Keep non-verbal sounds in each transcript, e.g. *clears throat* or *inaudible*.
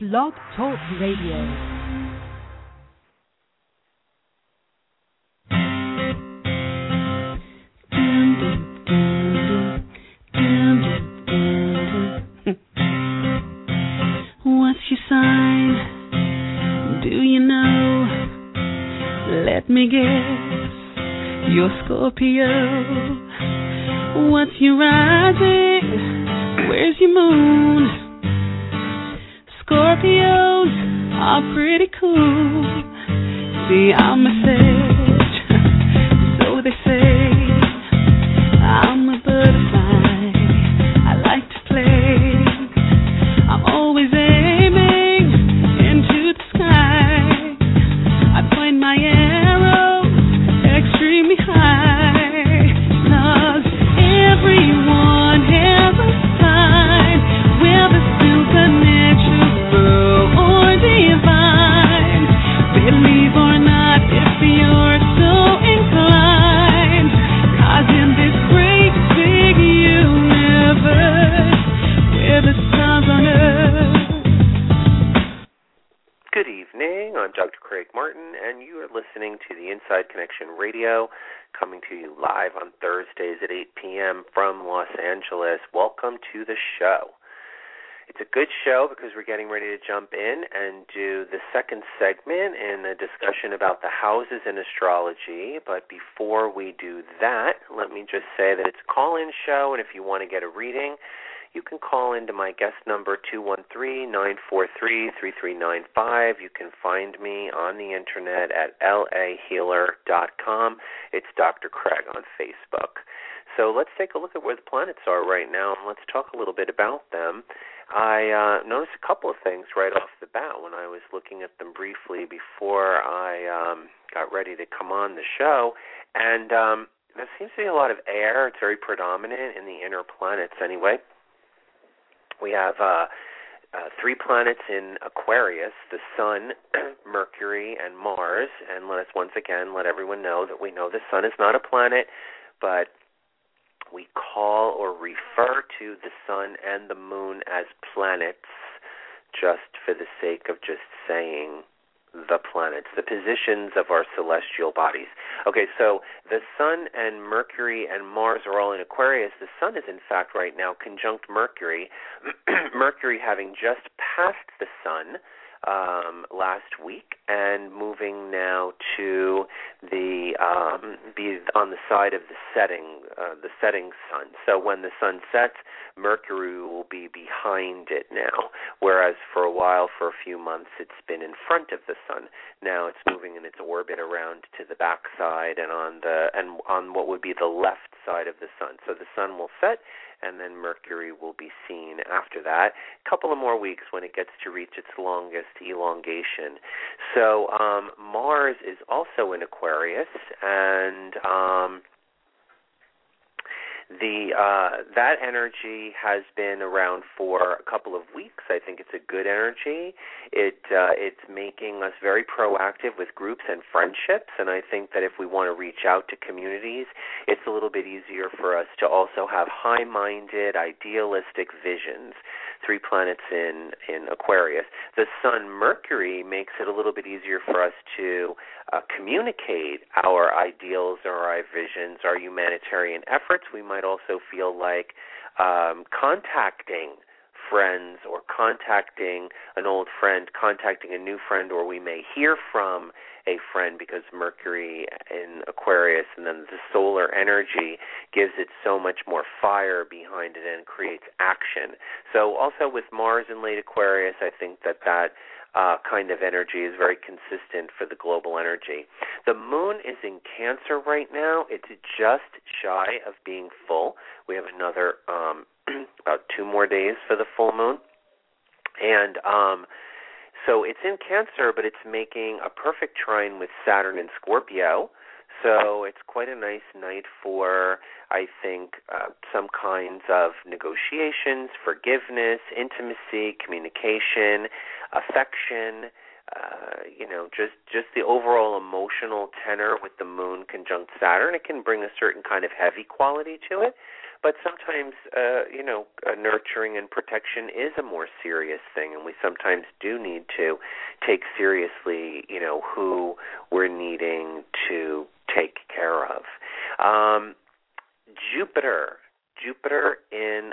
Blog Talk Radio. What's your sign? Do you know? Let me guess. You're Scorpio. What's your rising? Show because we're getting ready to jump in and do the second segment in a discussion about the houses in astrology. But before we do that, let me just say that it's a call in show, and if you want to get a reading, you can call into my guest number 213-943-3395. You can find me on the internet at lahealer.com. It's Dr. Craig on Facebook. So let's take a look at where the planets are right now and let's talk a little bit about them. I uh, noticed a couple of things right off the bat when I was looking at them briefly before I um, got ready to come on the show. And um, there seems to be a lot of air. It's very predominant in the inner planets anyway. We have uh, uh, three planets in Aquarius the Sun, *clears throat* Mercury, and Mars. And let us once again let everyone know that we know the Sun is not a planet, but we call or refer to the Sun and the Moon as planets just for the sake of just saying the planets, the positions of our celestial bodies. Okay, so the Sun and Mercury and Mars are all in Aquarius. The Sun is, in fact, right now conjunct Mercury. *clears throat* Mercury having just passed the Sun um, last week and moving now to the um, be on the side of the setting, uh, the setting sun. So when the sun sets, Mercury will be behind it now, whereas for a while, for a few months, it's been in front of the sun. Now it's moving in its orbit around to the back side and on the and on what would be the left side of the sun. So the sun will set and then Mercury will be seen after that. A couple of more weeks when it gets to reach its longest elongation. So um, Mars is also in Aquarius, and um, the uh, that energy has been around for a couple of weeks. I think it's a good energy. It uh, it's making us very proactive with groups and friendships, and I think that if we want to reach out to communities, it's a little bit easier for us to also have high-minded, idealistic visions. Three planets in in Aquarius. The Sun Mercury makes it a little bit easier for us to uh, communicate our ideals or our visions, our humanitarian efforts. We might also feel like um, contacting friends or contacting an old friend, contacting a new friend, or we may hear from a friend because Mercury in Aquarius and then the solar energy gives it so much more fire behind it and creates action. So also with Mars in late Aquarius, I think that that uh, kind of energy is very consistent for the global energy. The moon is in Cancer right now. It's just shy of being full. We have another um, about two more days for the full moon, and um, so it's in Cancer, but it's making a perfect trine with Saturn and Scorpio. So it's quite a nice night for, I think, uh, some kinds of negotiations, forgiveness, intimacy, communication, affection. Uh, you know, just just the overall emotional tenor with the moon conjunct Saturn. It can bring a certain kind of heavy quality to it, but sometimes, uh, you know, uh, nurturing and protection is a more serious thing, and we sometimes do need to take seriously, you know, who we're needing to take care of. Um, Jupiter, Jupiter in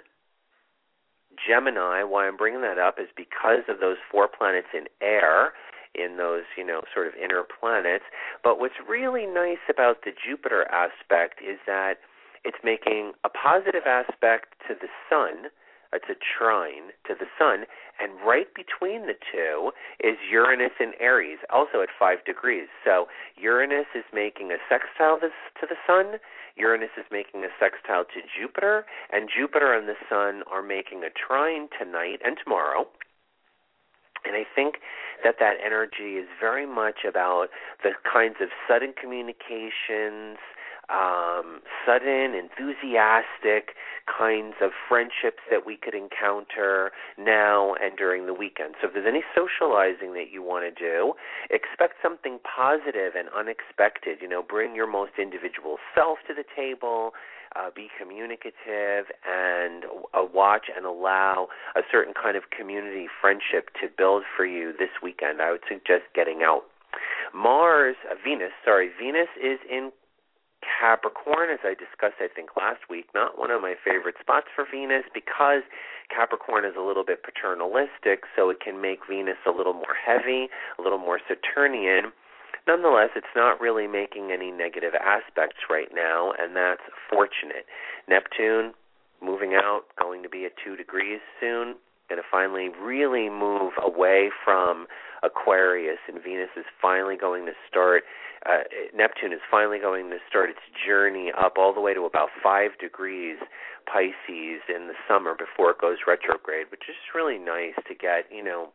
Gemini. Why I'm bringing that up is because of those four planets in air in those, you know, sort of inner planets. But what's really nice about the Jupiter aspect is that it's making a positive aspect to the sun. Uh, it's a trine to the sun, and right between the two is Uranus and Aries, also at five degrees. So Uranus is making a sextile to the sun, Uranus is making a sextile to Jupiter, and Jupiter and the sun are making a trine tonight and tomorrow. And I think that that energy is very much about the kinds of sudden communications, um, sudden, enthusiastic kinds of friendships that we could encounter now and during the weekend. So if there's any socializing that you want to do, expect something positive and unexpected. You know, bring your most individual self to the table. Uh, be communicative and uh, watch and allow a certain kind of community friendship to build for you this weekend. I would suggest getting out. Mars, uh, Venus, sorry, Venus is in Capricorn, as I discussed, I think last week, not one of my favorite spots for Venus because Capricorn is a little bit paternalistic, so it can make Venus a little more heavy, a little more Saturnian. Nonetheless, it's not really making any negative aspects right now, and that's fortunate. Neptune moving out, going to be at two degrees soon, going to finally really move away from Aquarius, and Venus is finally going to start uh, Neptune is finally going to start its journey up all the way to about five degrees Pisces in the summer before it goes retrograde, which is really nice to get, you know,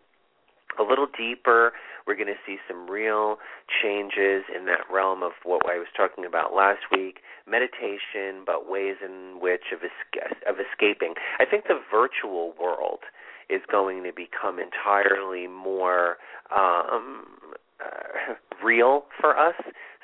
a little deeper. We're going to see some real changes in that realm of what I was talking about last week meditation, but ways in which of, esca- of escaping. I think the virtual world is going to become entirely more um, uh, *laughs* real for us,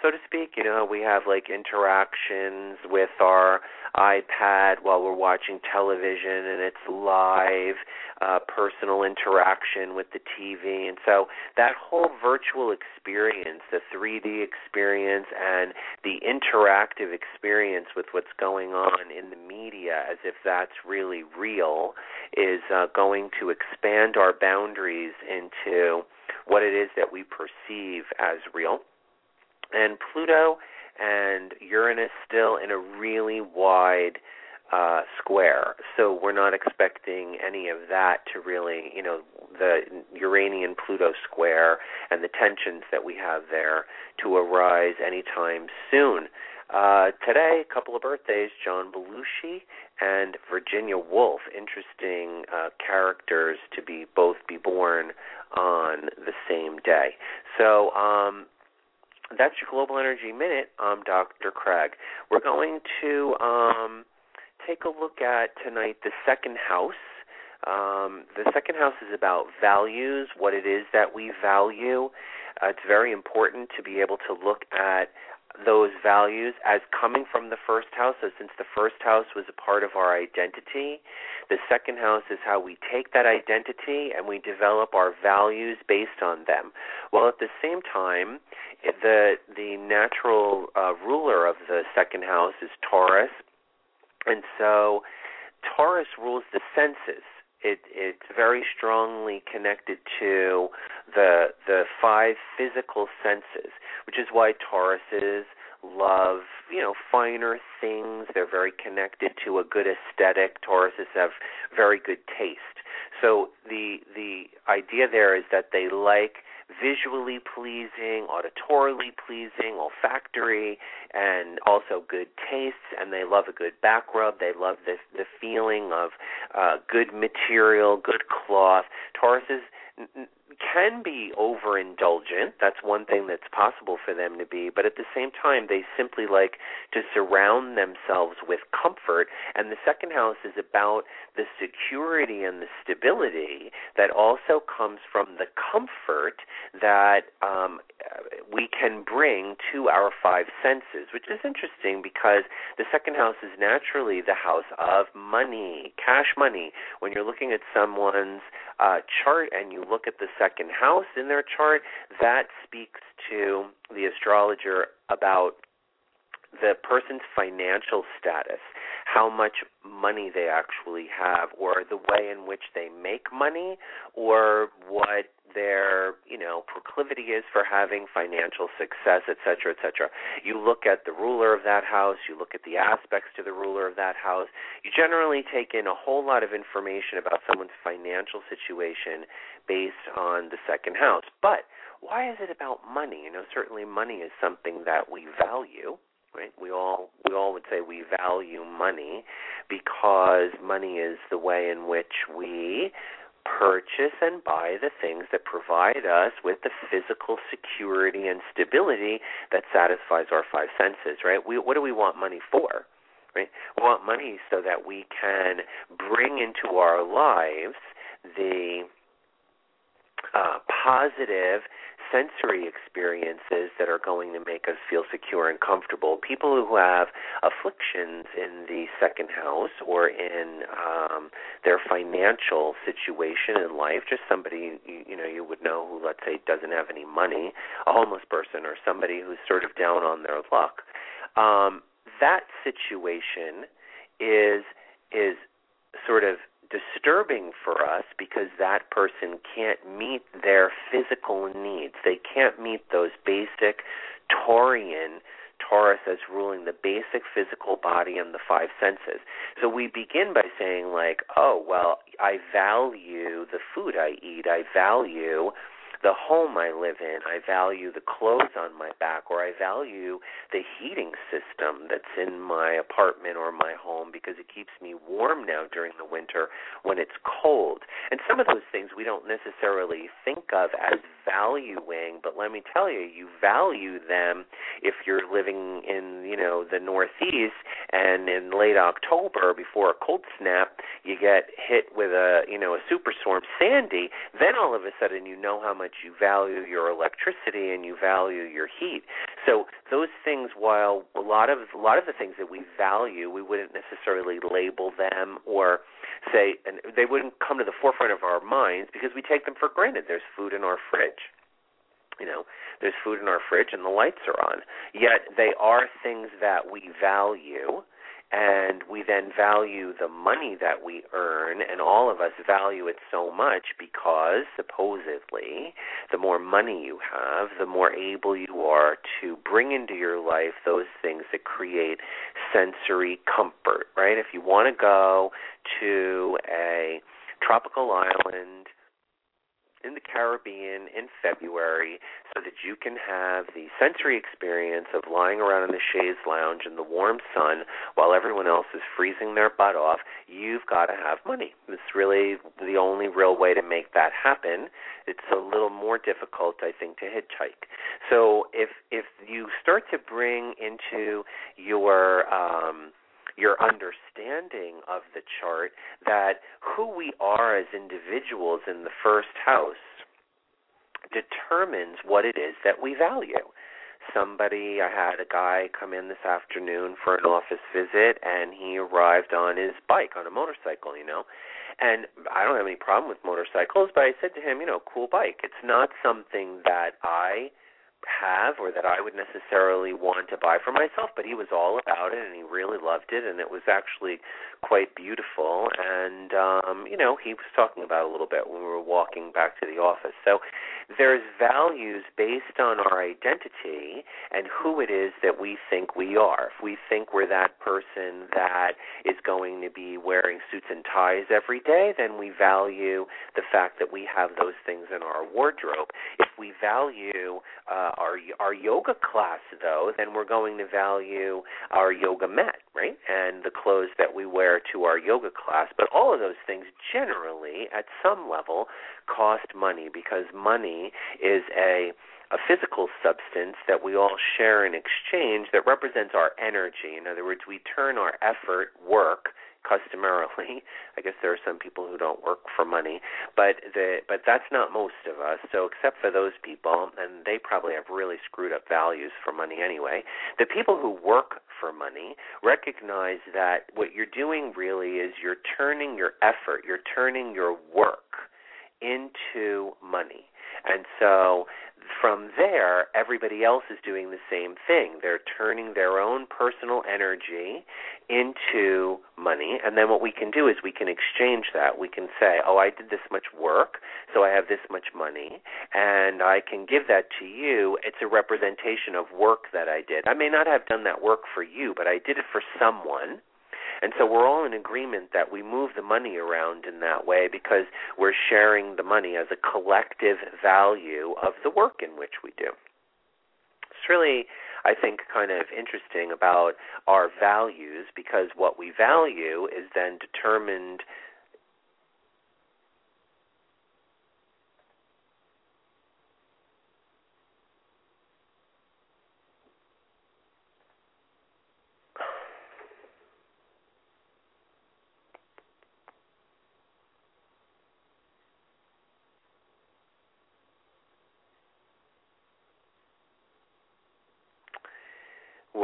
so to speak. You know, we have like interactions with our iPad while we're watching television, and it's live, uh, personal interaction with the TV, and so that whole virtual experience, the 3D experience, and the interactive experience with what's going on in the media, as if that's really real, is uh, going to expand our boundaries into what it is that we perceive as real. And Pluto and Uranus still in a really wide uh, square. So we're not expecting any of that to really, you know, the Uranian Pluto square and the tensions that we have there to arise anytime soon. Uh, today, a couple of birthdays: John Belushi and Virginia Woolf. Interesting uh, characters to be both be born on the same day. So um, that's your Global Energy Minute. I'm Dr. Craig. We're going to um, take a look at tonight the second house. Um, the second house is about values, what it is that we value. Uh, it's very important to be able to look at those values as coming from the first house. So, since the first house was a part of our identity, the second house is how we take that identity and we develop our values based on them. While at the same time, the the natural uh, ruler of the second house is Taurus, and so Taurus rules the senses it it's very strongly connected to the the five physical senses, which is why Tauruses love you know finer things. They're very connected to a good aesthetic. Tauruses have very good taste. So the the idea there is that they like visually pleasing, auditorily pleasing, olfactory, and also good tastes. And they love a good back rub. They love the the feeling of uh, good material, good cloth. Tauruses can be overindulgent. That's one thing that's possible for them to be. But at the same time, they simply like to surround themselves with comfort. And the second house is about the security and the stability that also comes from the comfort that um, we can bring to our five senses, which is interesting because the second house is naturally the house of money, cash money. When you're looking at someone's uh, chart and you look at the second house in their chart, that speaks to the astrologer about the person's financial status, how much money they actually have, or the way in which they make money, or what their you know proclivity is for having financial success, et cetera, et cetera. You look at the ruler of that house, you look at the aspects to the ruler of that house. You generally take in a whole lot of information about someone's financial situation based on the second house. But why is it about money? You know, certainly money is something that we value right? We all we all would say we value money because money is the way in which we purchase and buy the things that provide us with the physical security and stability that satisfies our five senses, right? We what do we want money for? Right? We want money so that we can bring into our lives the uh, positive sensory experiences that are going to make us feel secure and comfortable. People who have afflictions in the second house or in um, their financial situation in life, just somebody you, you know you would know who let's say doesn't have any money, a homeless person or somebody who's sort of down on their luck. Um, that situation is is sort of disturbing for us because that person can't meet their physical needs. They can't meet those basic Taurian Taurus as ruling the basic physical body and the five senses. So we begin by saying like, oh, well, I value the food I eat. I value the home I live in. I value the clothes on my back, or I value the heating system that's in my apartment or my home because it keeps me warm now during the winter when it's cold. And some of those things we don't necessarily think of as valuing, but let me tell you, you value them if you're living in, you know, the Northeast and in late October before a cold snap, you get hit with a, you know, a superstorm Sandy, then all of a sudden you know how much you value your electricity and you value your heat. So those things while a lot of a lot of the things that we value, we wouldn't necessarily label them or say and they wouldn't come to the forefront of our minds because we take them for granted. There's food in our fridge. You know, there's food in our fridge and the lights are on. Yet they are things that we value and we then value the money that we earn, and all of us value it so much because supposedly the more money you have, the more able you are to bring into your life those things that create sensory comfort, right? If you want to go to a tropical island in the Caribbean in February so that you can have the sensory experience of lying around in the chaise lounge in the warm sun while everyone else is freezing their butt off, you've got to have money. It's really the only real way to make that happen. It's a little more difficult, I think, to hitchhike. So if if you start to bring into your um your understanding of the chart that who we are as individuals in the first house determines what it is that we value. Somebody, I had a guy come in this afternoon for an office visit, and he arrived on his bike, on a motorcycle, you know. And I don't have any problem with motorcycles, but I said to him, you know, cool bike. It's not something that I have or that I would necessarily want to buy for myself, but he was all about it and he really loved it and it was actually quite beautiful and um you know he was talking about a little bit when we were walking back to the office. So there's values based on our identity and who it is that we think we are. If we think we're that person that is going to be wearing suits and ties every day, then we value the fact that we have those things in our wardrobe. If we value uh, our our yoga class though, then we're going to value our yoga mat, right? And the clothes that we wear to our yoga class. But all of those things generally at some level cost money because money is a a physical substance that we all share in exchange that represents our energy. In other words, we turn our effort, work, customarily. *laughs* I guess there are some people who don't work for money, but the but that's not most of us. So except for those people, and they probably have really screwed up values for money anyway. The people who work for money recognize that what you're doing really is you're turning your effort, you're turning your work into money. And so from there, everybody else is doing the same thing. They're turning their own personal energy into money. And then what we can do is we can exchange that. We can say, oh, I did this much work, so I have this much money, and I can give that to you. It's a representation of work that I did. I may not have done that work for you, but I did it for someone and so we're all in agreement that we move the money around in that way because we're sharing the money as a collective value of the work in which we do. It's really, I think, kind of interesting about our values because what we value is then determined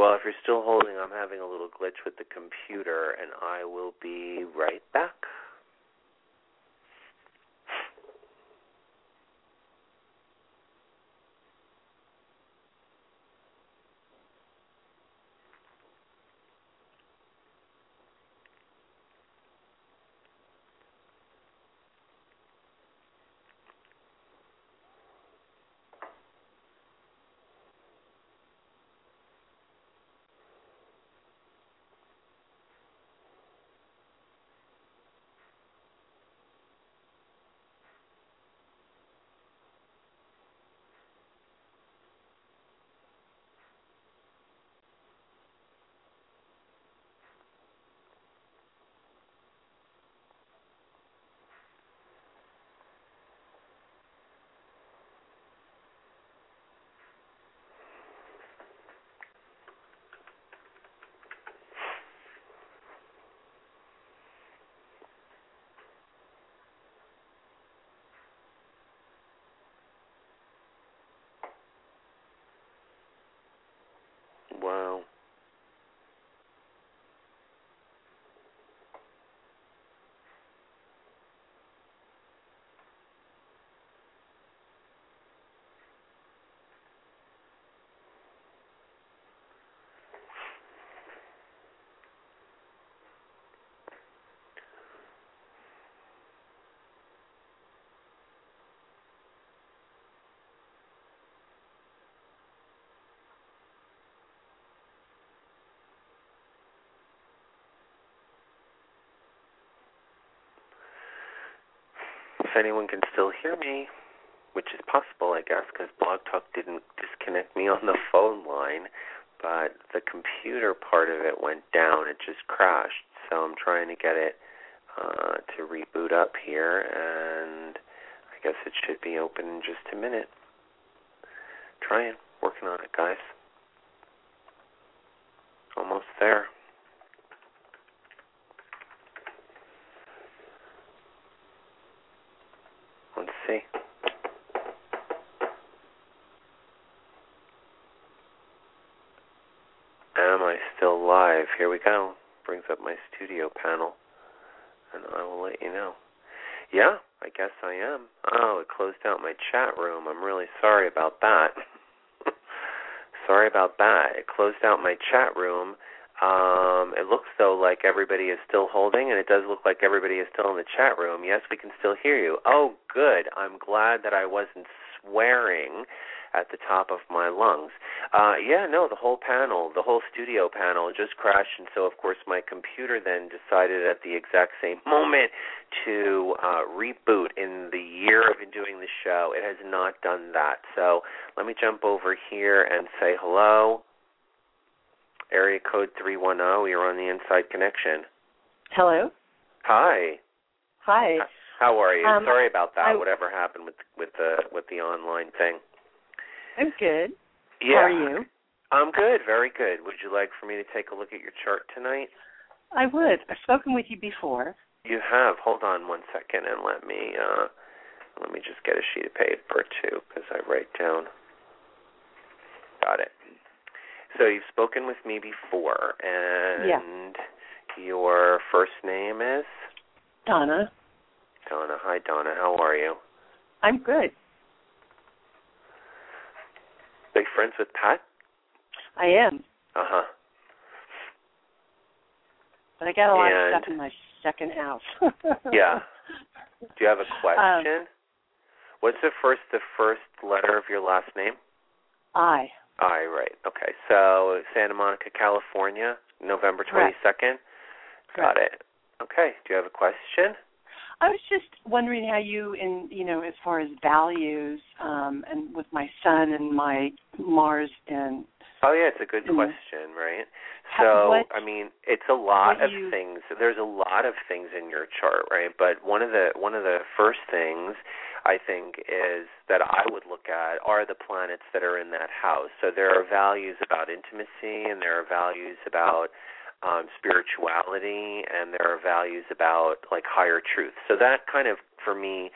Well, if you're still holding, I'm having a little glitch with the computer, and I will be right back. Wow. Anyone can still hear me, which is possible, I guess, because Blog Talk didn't disconnect me on the phone line, but the computer part of it went down. It just crashed. So I'm trying to get it uh, to reboot up here, and I guess it should be open in just a minute. Trying, working on it, guys. Almost there. Let's see. Am I still live? Here we go. Brings up my studio panel, and I will let you know. Yeah, I guess I am. Oh, it closed out my chat room. I'm really sorry about that. *laughs* sorry about that. It closed out my chat room um, it looks though like everybody is still holding, and it does look like everybody is still in the chat room. Yes, we can still hear you. Oh, good. I'm glad that I wasn't swearing at the top of my lungs. Uh, yeah, no, the whole panel, the whole studio panel just crashed, and so of course my computer then decided at the exact same *laughs* moment to uh, reboot. In the year I've been doing the show, it has not done that. So let me jump over here and say hello area code 310. You're on the Inside Connection. Hello. Hi. Hi. How are you? Um, Sorry about that. I, whatever happened with with the with the online thing. I'm good. Yeah. How are you? I'm good. Very good. Would you like for me to take a look at your chart tonight? I would. I've spoken with you before. You have. Hold on one second and let me uh let me just get a sheet of paper too because I write down. Got it. So you've spoken with me before and Yeah. your first name is Donna. Donna. Hi Donna, how are you? I'm good. Big friends with Pat? I am. Uh-huh. But I got a lot And- of stuff in my second house. *laughs* Yeah. Do you have a Um, question? What's the first the first letter of your last name? I. I right. Okay. So Santa Monica, California, November twenty second. Got it. Okay. Do you have a question? I was just wondering how you, in you know, as far as values, um, and with my Sun and my Mars and Oh yeah, it's a good Mhm. question, right? So what- I mean, it's a lot of you- things. There's a lot of things in your chart, right? But one of the one of the first things I think is that I would look at are the planets that are in that house. So there are values about intimacy, and there are values about um, spirituality, and there are values about like higher truth. So that kind of, for me,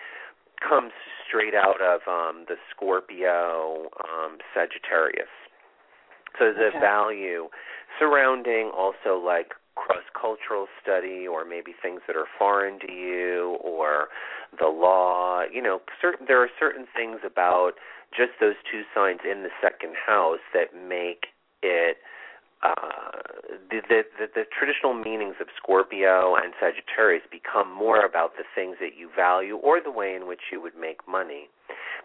comes straight out of um, the Scorpio um, Sagittarius. So the Okay. value surrounding also like cross cultural study or maybe things that are foreign to you or the law, you know, certain there are certain things about just those two signs in the second house that make it uh, the, the, the the traditional meanings of Scorpio and Sagittarius become more about the things that you value or the way in which you would make money.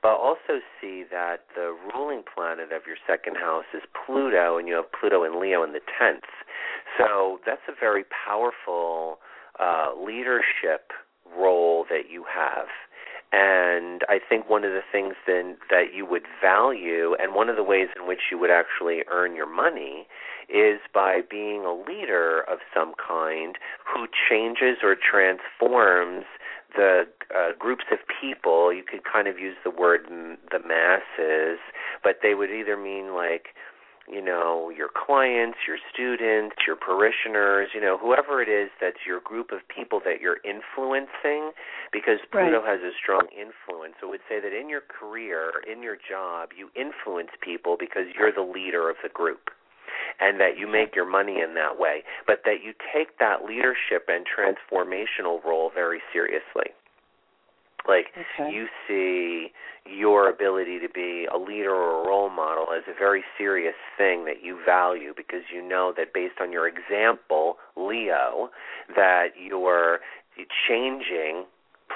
But also see that the ruling planet of your second house is Pluto, and you have Pluto and Leo in the tenth. So that's a very powerful uh, leadership role that you have. And I think one of the things then that you would value, and one of the ways in which you would actually earn your money, is by being a leader of some kind who changes or transforms the uh, groups of people. You could kind of use the word m- the masses, but they would either mean like you know, your clients, your students, your parishioners, you know, whoever it is that's your group of people that you're influencing because Pluto Right. has a strong influence. So it would say that in your career, in your job, you influence people because you're the leader of the group and that you make your money in that way, but that you take that leadership and transformational role very seriously. Like Okay. you see your ability to be a leader or a role model as a very serious thing that you value because you know that based on your example, Leo, that you're changing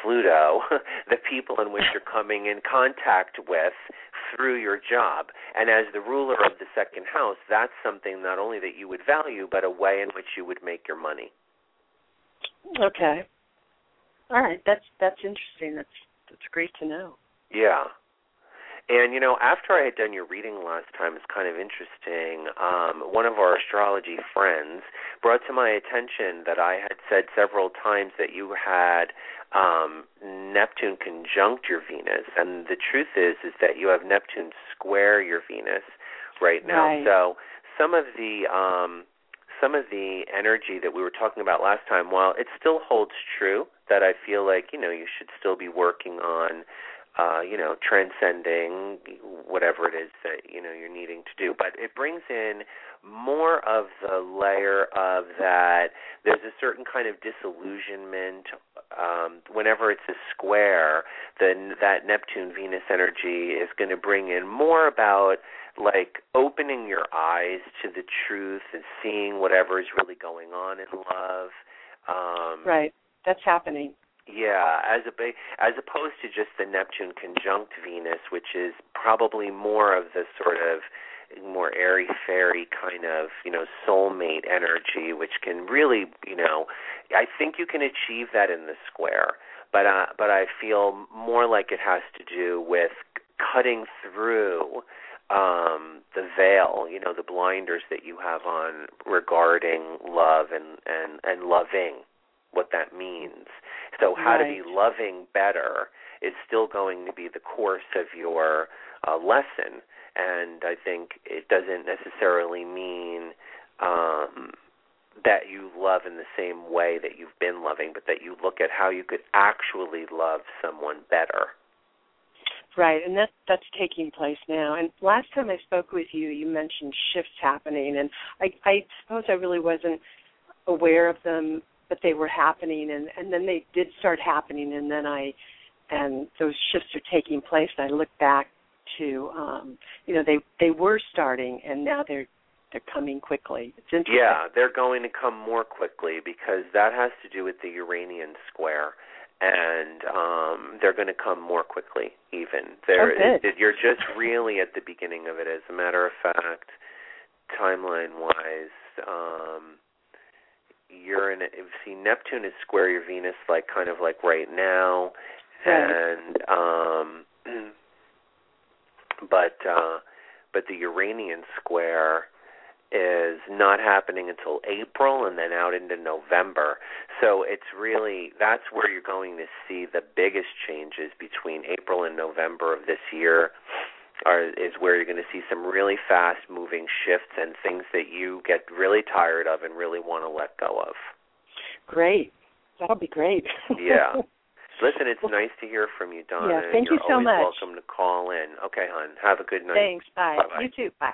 Pluto, *laughs* the people in which you're coming in contact with through your job. And as the ruler of the second house, that's something not only that you would value, but a way in which you would make your money. Okay. All right. That's that's interesting. That's that's great to know. Yeah. And you know, after I had done your reading last time, it's kind of interesting. Um, one of our astrology friends brought to my attention that I had said several times that you had um, Neptune conjunct your Venus, and the truth is, is that you have Neptune square your Venus right now. Right. So some of the um, some of the energy that we were talking about last time, while it still holds true, that I feel like you know you should still be working on uh, you know, transcending whatever it is that, you know, you're needing to do. But it brings in more of the layer of that there's a certain kind of disillusionment um, whenever it's a square, then that Neptune Venus energy is going to bring in more about like opening your eyes to the truth and seeing whatever is really going on in love. Um, Right. That's happening. yeah, as a ba- as opposed to just the Neptune conjunct Venus, which is probably more of the sort of more airy fairy kind of you know soulmate energy, which can really you know I think you can achieve that in the square, but uh, but I feel more like it has to do with cutting through um the veil you know the blinders that you have on regarding love and and and loving what that means. So how to be loving better is still going to be the course of your uh, lesson, and I think it doesn't necessarily mean um, that you love in the same way that you've been loving, but that you look at how you could actually love someone better. Right, and that that's taking place now. And last time I spoke with you, you mentioned shifts happening, and I I suppose I really wasn't aware of them, but they were happening, and and then they did start happening, and then I and those shifts are taking place. And I look back to um you know they they were starting, and now they're they're coming quickly. It's interesting. Yeah, they're going to come more quickly because that has to do with the Uranian square and um they're going to come more quickly even. Oh, it, you're just really at the beginning of it as a matter of fact timeline wise um you're in see neptune is square your venus like kind of like right now and um *clears throat* but uh but the uranian square is not happening until April and then out into November. So it's really that's where you're going to see the biggest changes between April and November of this year. Are, is where you're going to see some really fast moving shifts and things that you get really tired of and really want to let go of. Great. That'll be great. *laughs* yeah. Listen, it's nice to hear from you, Donna. Yeah, thank you so much. welcome to call in. Okay, hon. Have a good night. Thanks. Bye. Bye-bye. You too. Bye.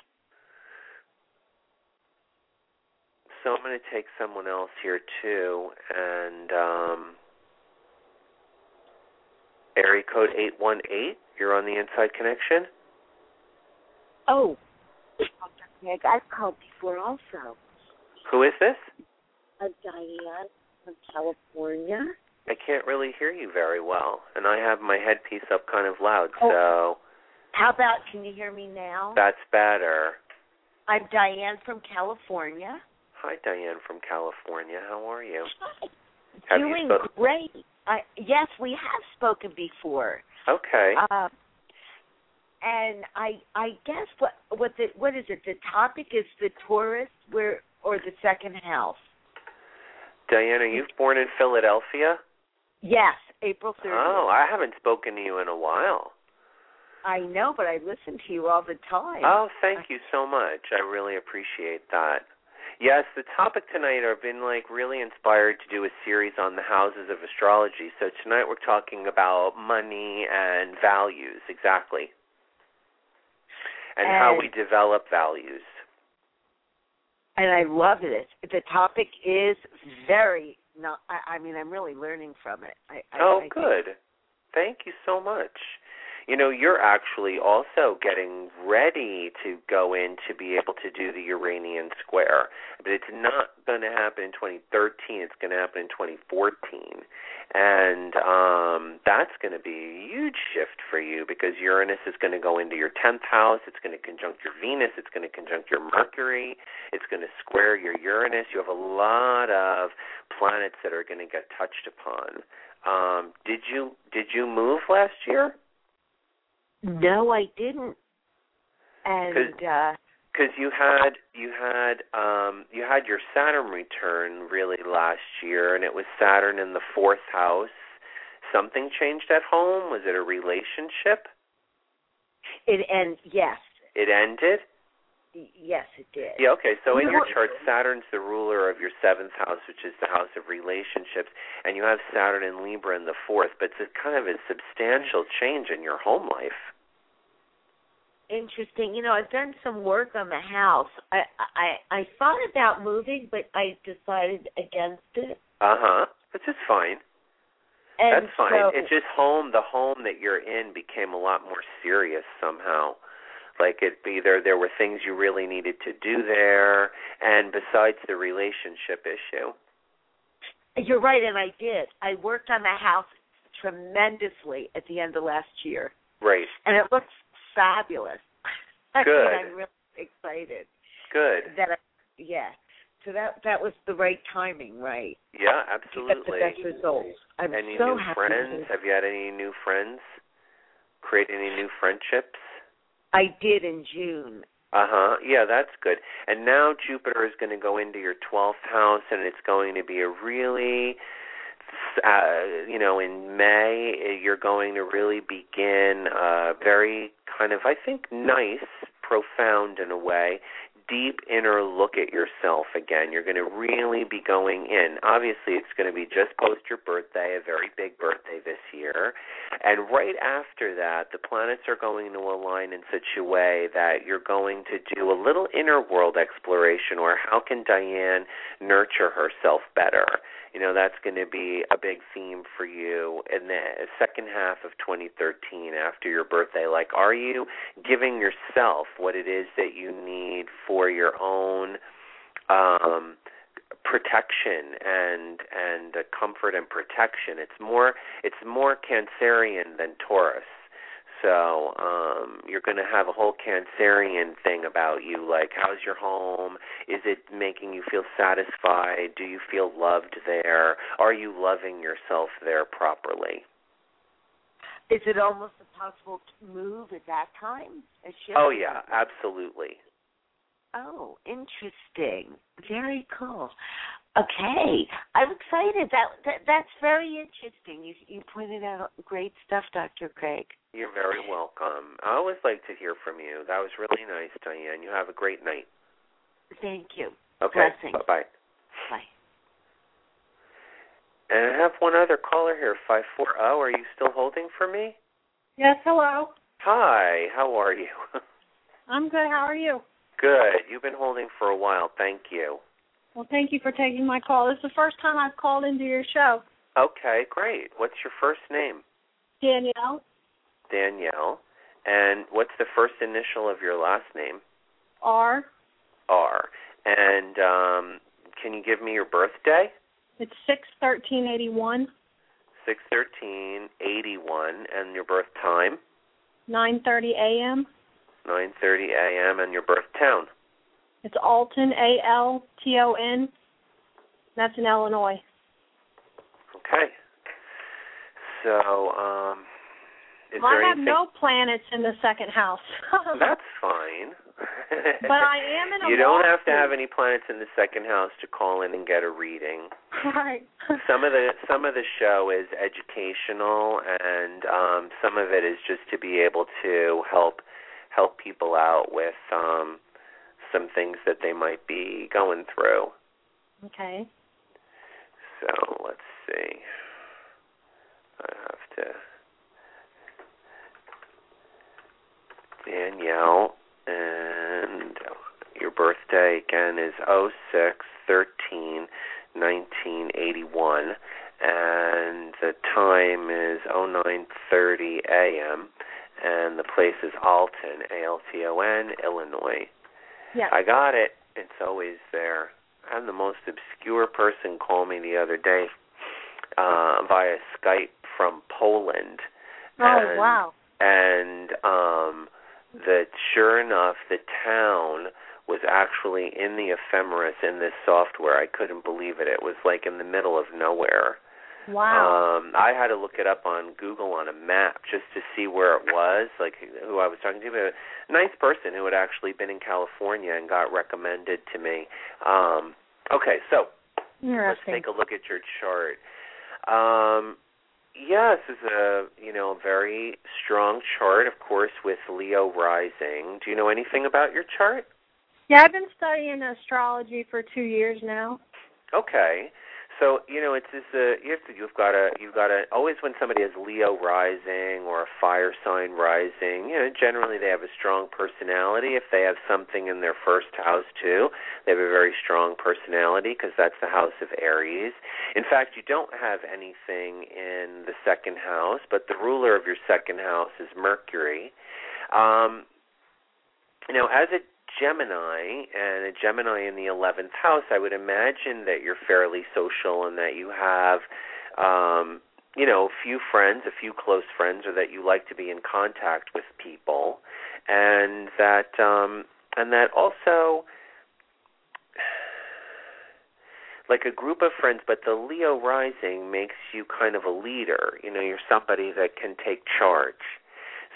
So I'm going to take someone else here too, and um, area code eight one eight. You're on the Inside Connection. Oh, Nick, I've called before also. Who is this? A Diane from California. I can't really hear you very well, and I have my headpiece up kind of loud, Oh. so How about, can you hear me now? that's better. I'm Diane from California. Hi, Diane from California. How are you? Have you Doing spoken- great. I, yes, we have spoken before. Okay. Um, and I I guess what what the what is it? The topic is the Taurus where or the second house. Diane, are you born in Philadelphia? Yes, April 30th. Oh, I haven't spoken to you in a while. I know, but I listen to you all the time. Oh, thank you so much. I really appreciate that. Yes, the topic tonight I've been like really inspired to do a series on the houses of astrology. So tonight we're talking about money and values, exactly. And, how we develop values. and I love it. The topic is very not. I, I mean, I'm really learning from it. I, I, Oh, I think- good. Thank you so much. You know, you're actually also getting ready to go in to be able to do the Uranian square. But it's not going to happen in 2013. It's going to happen in 2014. And um that's going to be a huge shift for you because Uranus is going to go into your 10th house. It's going to conjunct your Venus. It's going to conjunct your Mercury. It's going to square your Uranus. You have a lot of planets that are going to get touched upon. Um did you did you move last year? No, I didn't. And uh because you had you had um you had your Saturn return really last year and it was Saturn in the fourth house. Something changed at home? Was it a relationship? it and yes, It ended? yes, it did. Yeah, okay. So in your chart Saturn's the ruler of your seventh house, which is the house of relationships, and you have Saturn in Libra in the fourth, but it's a kind of a substantial change in your home life. Interesting. You know, I've done some work on the house. I I I thought about moving, but I decided against it. Uh huh. Which is fine. And That's fine. So, it's just home. The home that you're in became a lot more serious somehow. Like it either there were things you really needed to do there, and besides the relationship issue. you're right, and I did. I worked on the house tremendously at the end of last year, Right. and it looks fabulous. *laughs* Good. I'm really excited Good. that. I, yeah. So that that was the right timing, right? Yeah, To get the absolutely. best results. I'm Any so new happy. friends? Have you had any new friends? Create any new friendships? I did in June. Uh huh. Yeah, that's good. And now Jupiter is going to go into your 12th house, and it's going to be a really, uh, you know, in May, uh, you're going to really begin a very kind of, I think, nice, profound in a way, deep inner look at yourself again. You're going to really be going in. Obviously, it's going to be just post your birthday, a very big birthday this year. And right after that, the planets are going to align in such a way that you're going to do a little inner world exploration or how can Diane nurture herself better? You know that's going to be a big theme for you. In the second half of 2013 after your birthday like are you giving yourself what it is that you need for your own um protection and and uh, comfort and protection? It's more it's more cancerian than taurus so um, you're going to have a whole Cancerian thing about you, like how's your home? Is it making you feel satisfied? Do you feel loved there? Are you loving yourself there properly? Is it almost impossible to move at that time? Oh yeah, absolutely. Oh, interesting. Very cool. Okay, I'm excited. That, that that's very interesting. You you pointed out great stuff, Dr. Craig. You're very welcome. I always like to hear from you. That was really nice, Diane. You have a great night. Thank you. Okay. Blessings. Bye bye. Bye. And I have one other caller here, five four zero. Are you still holding for me? Yes, hello. Hi. How are you? *laughs* I'm good. How are you? Good. You've been holding for a while. Thank you. Well, thank you for taking my call. This is the first time I've called into your show. Okay, great. What's your first name? Danielle. Danielle. And what's the first initial of your last name? R. R. And um, can you give me your birthday? It's six thirteen eighty one. Six thirteen eighty one, and your birth time? Nine thirty a.m. Nine thirty a.m. and your birth town? It's Alton, A L T O N. That's in Illinois. Okay. So, um, is well, there I have anything? no planets in the second house. *laughs* *laughs* That's fine. *laughs* but I am in a You don't have to have any planets in the second house to call in and get a reading. Right. some of the some of the show is educational and um some of it is just to be able to help help people out with um some things that they might be going through. okay. So let's see. I have to Danielle and your birthday again is oh six thirteen nineteen eighty one and the time is oh nine thirty AM and the place is Alton, A L T O N, Illinois. Yes. I got it. It's always there. I had the most obscure person call me the other day uh, via Skype from Poland. oh and, wow. And um, that sure enough, the town was actually in the ephemeris in this software. I couldn't believe it. It was like in the middle of nowhere. Wow. Um, I had to look it up on Google on a map just to see where it was, like who I was talking to. But a nice person who had actually been in California and got recommended to me. Um, okay, so let's take a look at your chart. Um, yeah, this is a you know very strong chart, of course, with Leo rising. Do you know anything about your chart? Yeah, I've been studying astrology for two years now. Okay. So you know, it's this. Uh, you have to. You've got to. You've got to. Always when somebody has Leo rising or a fire sign rising, you know, generally they have a strong personality. If they have something in their first house too, they have a very strong personality because that's the house of Aries. In fact, you don't have anything in the second house, but the ruler of your second house is Mercury. Um, you know, as a Gemini and a Gemini in the 11th house, I would imagine that you're fairly social and that you have, um, you know, a few friends, a few close friends, or that you like to be in contact with people, and that, um, and that also, like a group of friends, but the Leo rising makes you kind of a leader. You know, you're somebody that can take charge.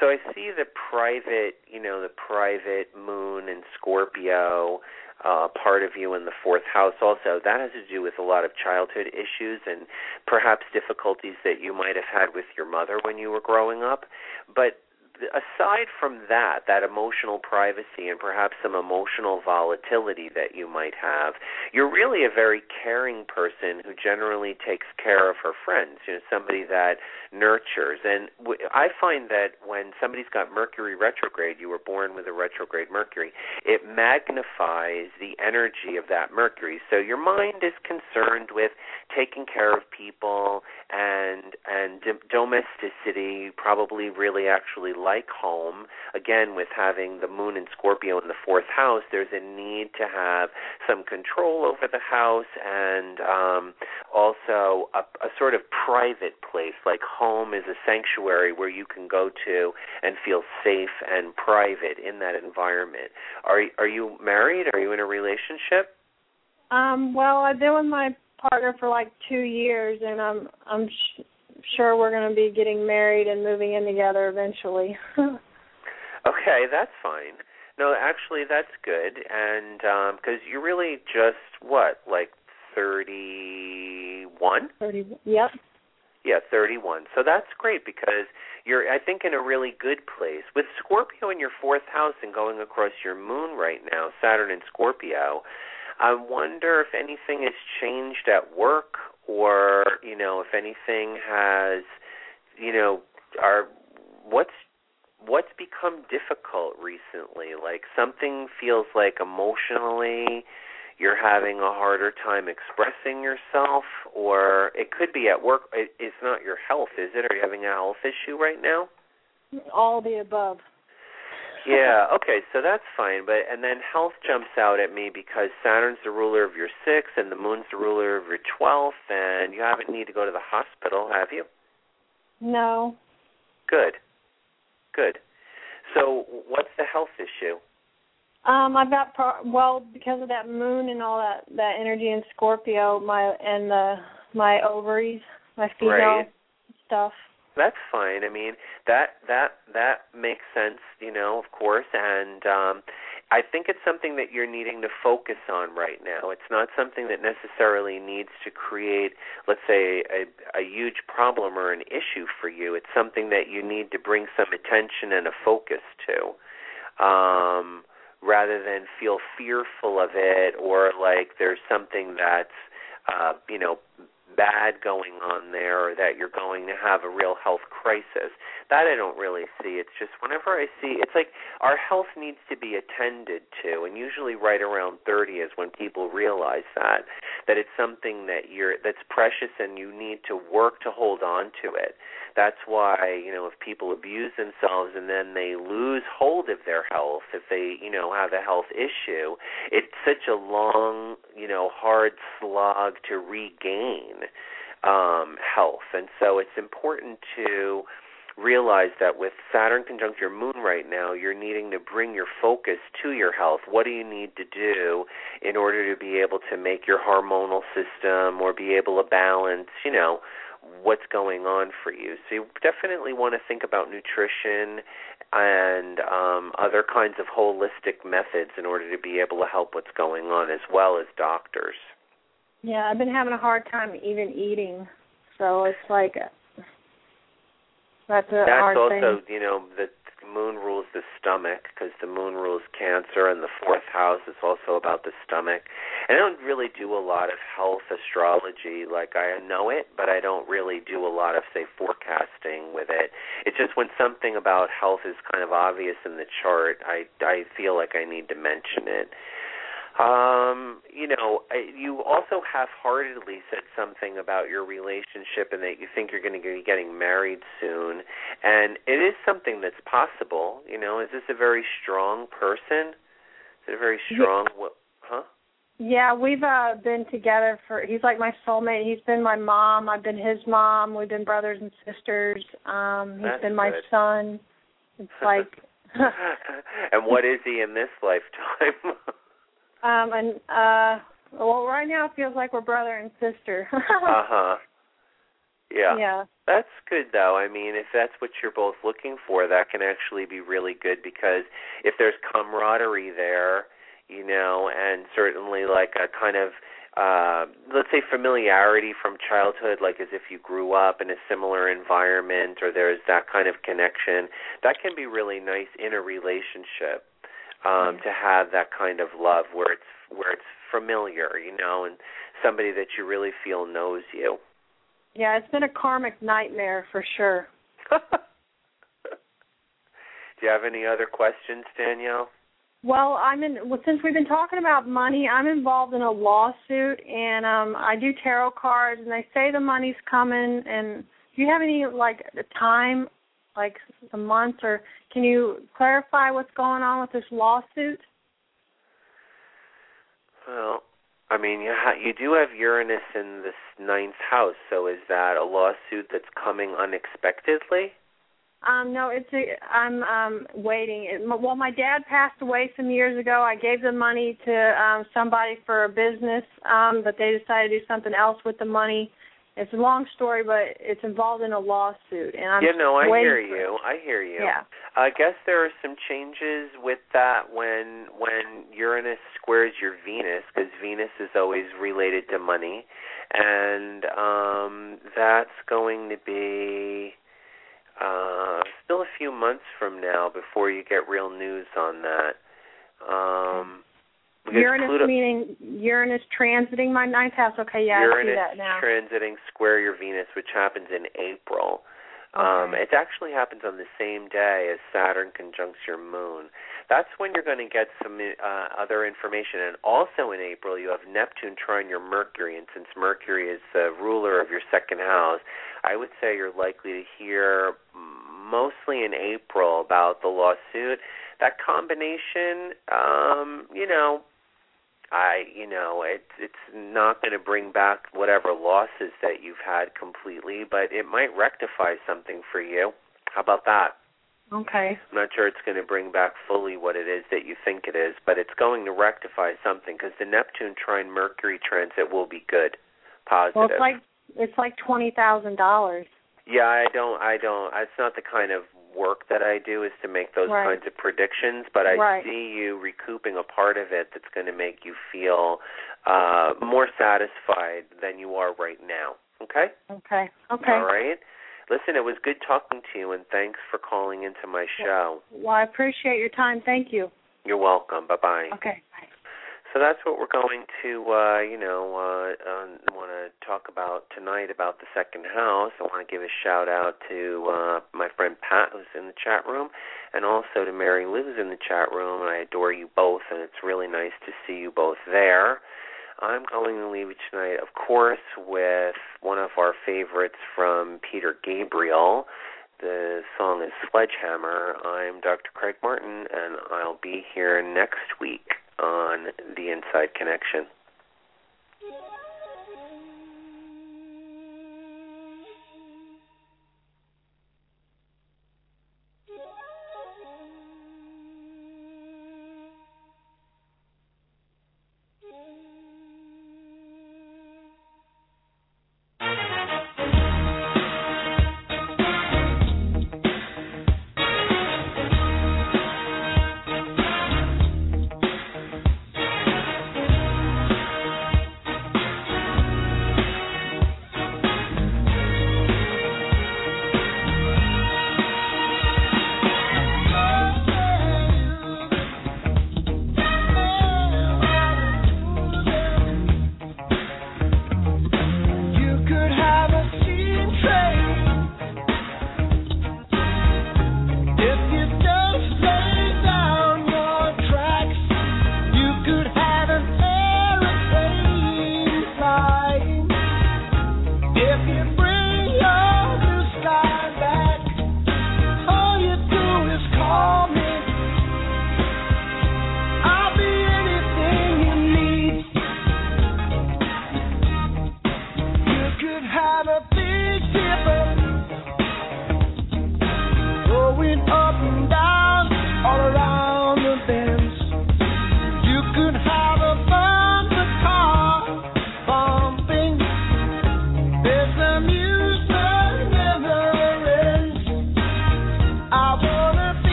So I see the private, you know, the private moon and Scorpio uh, part of you in the fourth house also. That has to do with a lot of childhood issues and perhaps difficulties that you might have had with your mother when you were growing up. But aside from that, that emotional privacy and perhaps some emotional volatility that you might have, you're really a very caring person who generally takes care of her friends. You know, somebody that nurtures. And w- I find that when somebody's got Mercury retrograde, you were born with a retrograde Mercury, it magnifies the energy of that Mercury. So your mind is concerned with taking care of people and and domesticity, probably really actually like home. Again, with having the moon in Scorpio in the fourth house, there's a need to have some control over the house and um, also a, a sort of private place. Like home is a sanctuary where you can go to and feel safe and private in that environment. Are are you married? Are you in a relationship? Um, well, I've been with my partner for like two years, and I'm I'm sh- sure we're going to be getting married and moving in together eventually. *laughs* okay, that's fine. No, actually, that's good, and because um, you're really just what, like thirty-one? Thirty. Yep. Yeah, 31. So that's great because you're, I think, in a really good place. With Scorpio in your fourth house and going across your moon right now, Saturn in Scorpio, I wonder if anything has changed at work or, you know, if anything has, you know, are what's what's become difficult recently? Like something feels like emotionally you're having a harder time expressing yourself or it could be at work it's not your health, is it? Are you having a health issue right now? All the above yeah, okay, so that's fine. But and then health jumps out at me because Saturn's the ruler of your sixth and the moon's the ruler of your twelfth and you haven't need to go to the hospital, have you? No. Good. Good. So what's the health issue? Um, I've got pro- well because of that moon and all that that energy in Scorpio, my and the my ovaries, my female right. stuff that's fine. I mean, that that that makes sense, you know, of course, and um I think it's something that you're needing to focus on right now. It's not something that necessarily needs to create, let's say, a, a huge problem or an issue for you. It's something that you need to bring some attention and a focus to. Um rather than feel fearful of it or like there's something that's uh, you know, bad going on there or that you're going to have a real health crisis. That I don't really see. It's just whenever I see it's like our health needs to be attended to and usually right around 30 is when people realize that that it's something that you're that's precious and you need to work to hold on to it. That's why, you know, if people abuse themselves and then they lose hold of their health, if they, you know, have a health issue, it's such a long, you know, hard slog to regain um, health. And so it's important to realize that with Saturn conjunct your moon right now, you're needing to bring your focus to your health. What do you need to do in order to be able to make your hormonal system or be able to balance, you know, what's going on for you. So you definitely want to think about nutrition and um, other kinds of holistic methods in order to be able to help what's going on as well as doctors. Yeah, I've been having a hard time even eating. So it's like that's a that's also, thing. you know, the moon rules the stomach because the moon rules cancer, and the fourth house is also about the stomach. And I don't really do a lot of health astrology. Like I know it, but I don't really do a lot of say forecasting with it. It's just when something about health is kind of obvious in the chart, I I feel like I need to mention it. Um, you know, you also half-heartedly said something about your relationship and that you think you're going to be getting married soon, and it is something that's possible. You know, is this a very strong person? Is it a very strong? Yeah. Huh? Yeah, we've uh been together for he's like my soulmate. He's been my mom, I've been his mom, we've been brothers and sisters. Um he's That's been my good. son. It's like *laughs* *laughs* And what is he in this lifetime? *laughs* Um, and uh, well, right now it feels like we're brother and sister. *laughs* uh huh. Yeah. Yeah. That's good though. I mean, if that's what you're both looking for, that can actually be really good because if there's camaraderie there, you know, and certainly like a kind of uh, let's say familiarity from childhood, like as if you grew up in a similar environment or there's that kind of connection. That can be really nice in a relationship um, to have that kind of love where it's where it's familiar, you know, and somebody that you really feel knows you. Yeah, it's been a karmic nightmare for sure. *laughs* Do you have any other questions, Danielle? Well, I'm in. Well, since we've been talking about money, I'm involved in a lawsuit, and um I do tarot cards, and they say the money's coming. And do you have any like the time, like the months, or can you clarify what's going on with this lawsuit? Well, I mean, you ha- you do have Uranus in this ninth house, so is that a lawsuit that's coming unexpectedly? Um, no, it's a, I'm um waiting. It, well, my dad passed away some years ago. I gave the money to um somebody for a business, um, but they decided to do something else with the money. It's a long story, but it's involved in a lawsuit, and I'm yeah, no, I hear you. I hear you. Yeah. I guess there are some changes with that when when Uranus squares your Venus, because Venus is always related to money, and um that's going to be uh still a few months from now before you get real news on that. Um Uranus Pluto, meaning Uranus transiting my ninth house. Okay, yeah, Uranus I see that now. transiting square your Venus, which happens in April. Um, it actually happens on the same day as Saturn conjuncts your moon. That's when you're going to get some uh, other information. And also in April, you have Neptune trine your Mercury. And since Mercury is the ruler of your second house, I would say you're likely to hear mostly in April about the lawsuit. That combination, um, you know, I, you know, it's it's not going to bring back whatever losses that you've had completely, but it might rectify something for you. How about that? Okay. I'm not sure it's going to bring back fully what it is that you think it is, but it's going to rectify something because the Neptune trine Mercury transit will be good, positive. Well, it's like it's like twenty thousand dollars. Yeah, I don't I don't it's not the kind of work that I do is to make those Right. kinds of predictions, but I Right. see you recouping a part of it that's going to make you feel uh more satisfied than you are right now. Okay? Okay. Okay. All right. Listen, it was good talking to you and thanks for calling into my show. Well, I appreciate your time. Thank you. You're welcome. Bye-bye. Okay. So that's what we're going to, uh, you know, uh, uh, want to talk about tonight about the second house. I want to give a shout out to uh, my friend Pat, who's in the chat room, and also to Mary Lou, who's in the chat room. And I adore you both, and it's really nice to see you both there. I'm going to leave you tonight, of course, with one of our favorites from Peter Gabriel. The song is Sledgehammer. I'm Dr. Craig Martin, and I'll be here next week on The Inside Connection.